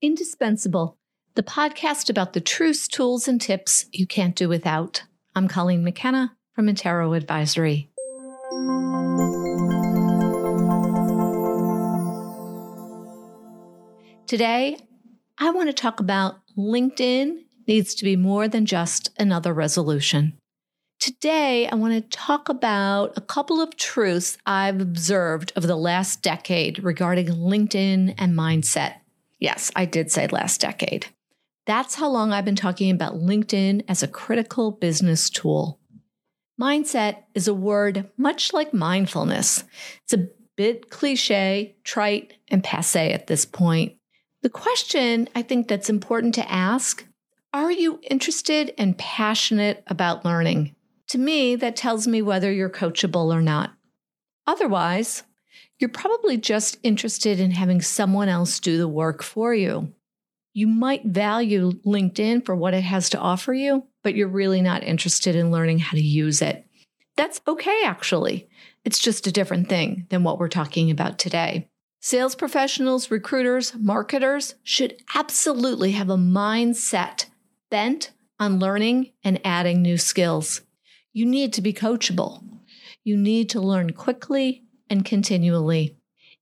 Indispensable, the podcast about the truths, tools, and tips you can't do without. I'm Colleen McKenna from Intero Advisory. Today, I want to talk about LinkedIn needs to be more than just another resolution. Today, I want to talk about a couple of truths I've observed over the last decade regarding LinkedIn and mindset. Yes, I did say last decade. That's how long I've been talking about LinkedIn as a critical business tool. Mindset is a word much like mindfulness. It's a bit cliche, trite, and passe at this point. The question I think that's important to ask are you interested and passionate about learning? To me, that tells me whether you're coachable or not. Otherwise, you're probably just interested in having someone else do the work for you. You might value LinkedIn for what it has to offer you, but you're really not interested in learning how to use it. That's okay, actually. It's just a different thing than what we're talking about today. Sales professionals, recruiters, marketers should absolutely have a mindset bent on learning and adding new skills. You need to be coachable. You need to learn quickly and continually.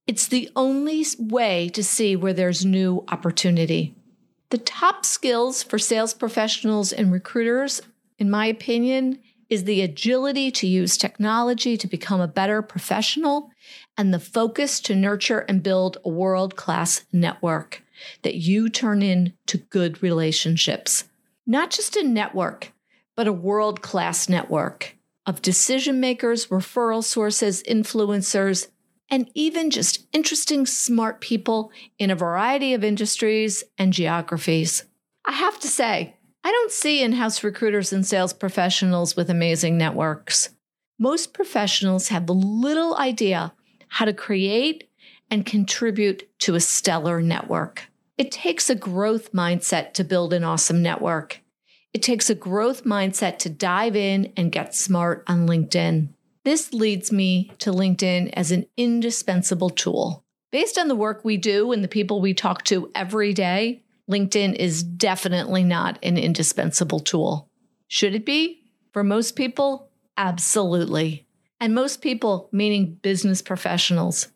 It's the only way to see where there's new opportunity. The top skills for sales professionals and recruiters, in my opinion, is the agility to use technology to become a better professional and the focus to nurture and build a world class network that you turn into good relationships. Not just a network, but a world class network of decision makers, referral sources, influencers, and even just interesting, smart people in a variety of industries and geographies. I have to say, I don't see in house recruiters and sales professionals with amazing networks. Most professionals have little idea how to create and contribute to a stellar network. It takes a growth mindset to build an awesome network. It takes a growth mindset to dive in and get smart on LinkedIn. This leads me to LinkedIn as an indispensable tool. Based on the work we do and the people we talk to every day, LinkedIn is definitely not an indispensable tool. Should it be? For most people, absolutely. And most people, meaning business professionals.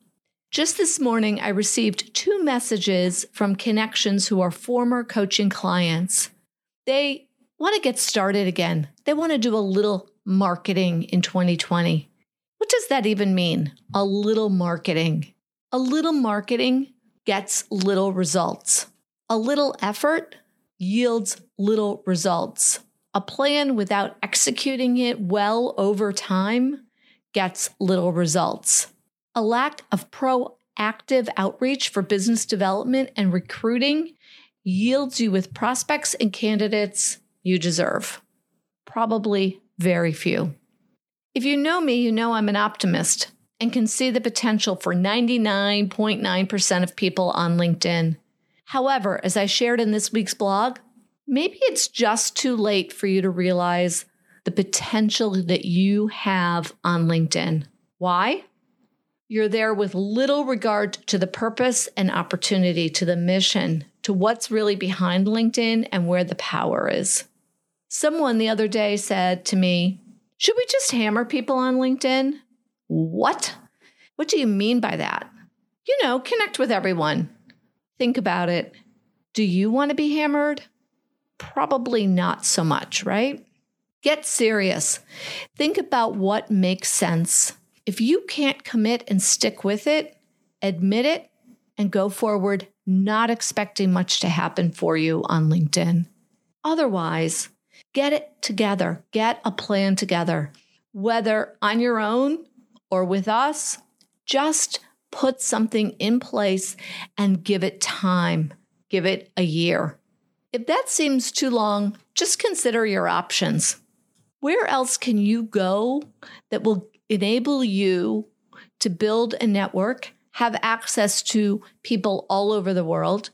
Just this morning, I received two messages from connections who are former coaching clients. They want to get started again. They want to do a little marketing in 2020. What does that even mean? A little marketing. A little marketing gets little results. A little effort yields little results. A plan without executing it well over time gets little results. A lack of proactive outreach for business development and recruiting yields you with prospects and candidates you deserve? Probably very few. If you know me, you know I'm an optimist and can see the potential for 99.9% of people on LinkedIn. However, as I shared in this week's blog, maybe it's just too late for you to realize the potential that you have on LinkedIn. Why? You're there with little regard to the purpose and opportunity, to the mission, to what's really behind LinkedIn and where the power is. Someone the other day said to me, Should we just hammer people on LinkedIn? What? What do you mean by that? You know, connect with everyone. Think about it. Do you want to be hammered? Probably not so much, right? Get serious. Think about what makes sense. If you can't commit and stick with it, admit it and go forward, not expecting much to happen for you on LinkedIn. Otherwise, Get it together, get a plan together, whether on your own or with us. Just put something in place and give it time. Give it a year. If that seems too long, just consider your options. Where else can you go that will enable you to build a network, have access to people all over the world,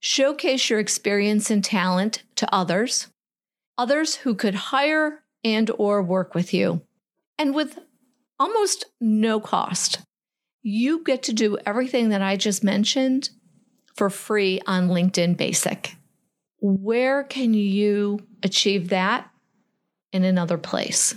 showcase your experience and talent to others, others who could hire and or work with you. And with almost no cost, you get to do everything that I just mentioned for free on LinkedIn Basic. Where can you achieve that? In another place.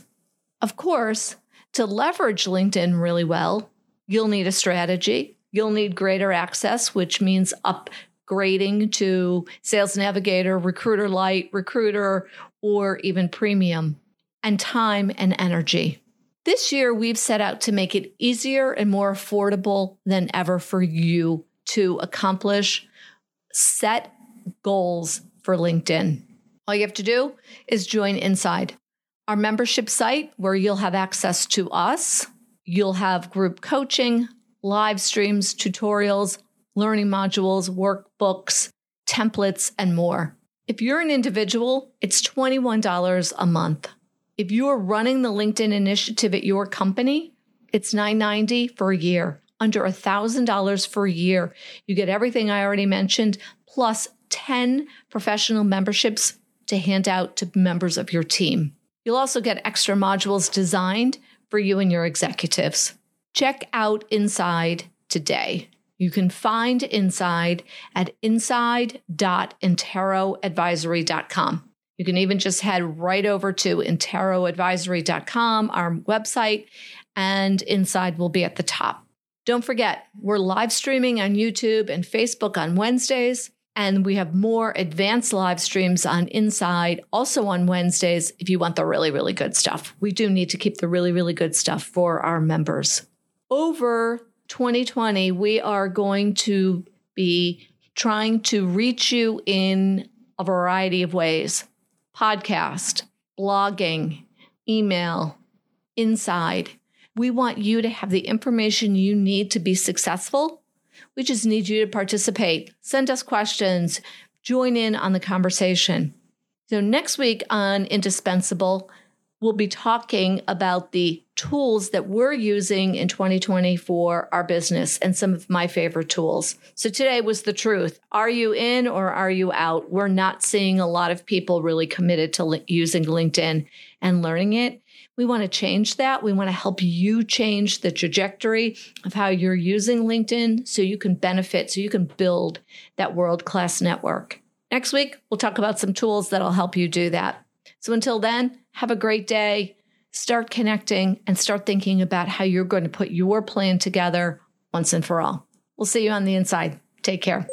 Of course, to leverage LinkedIn really well, you'll need a strategy. You'll need greater access, which means upgrading to Sales Navigator, Recruiter Lite, Recruiter, or even Premium, and time and energy. This year, we've set out to make it easier and more affordable than ever for you to accomplish set goals for LinkedIn. All you have to do is join Inside, our membership site where you'll have access to us. You'll have group coaching, live streams, tutorials, learning modules, workbooks, templates, and more. If you're an individual, it's $21 a month. If you are running the LinkedIn initiative at your company, it's 990 for a year, under $1,000 for a year. You get everything I already mentioned, plus 10 professional memberships to hand out to members of your team. You'll also get extra modules designed for you and your executives. Check out Inside today. You can find Inside at inside.interoadvisory.com. You can even just head right over to interoadvisory.com, our website, and Inside will be at the top. Don't forget, we're live streaming on YouTube and Facebook on Wednesdays, and we have more advanced live streams on Inside also on Wednesdays if you want the really, really good stuff. We do need to keep the really, really good stuff for our members. Over 2020, we are going to be trying to reach you in a variety of ways podcast, blogging, email, inside. We want you to have the information you need to be successful. We just need you to participate, send us questions, join in on the conversation. So, next week on Indispensable, we'll be talking about the tools that we're using in 2020 for our business and some of my favorite tools. So today was the truth. Are you in or are you out? We're not seeing a lot of people really committed to li- using LinkedIn and learning it. We want to change that. We want to help you change the trajectory of how you're using LinkedIn so you can benefit, so you can build that world class network. Next week, we'll talk about some tools that'll help you do that. So until then, have a great day. Start connecting and start thinking about how you're going to put your plan together once and for all. We'll see you on the inside. Take care.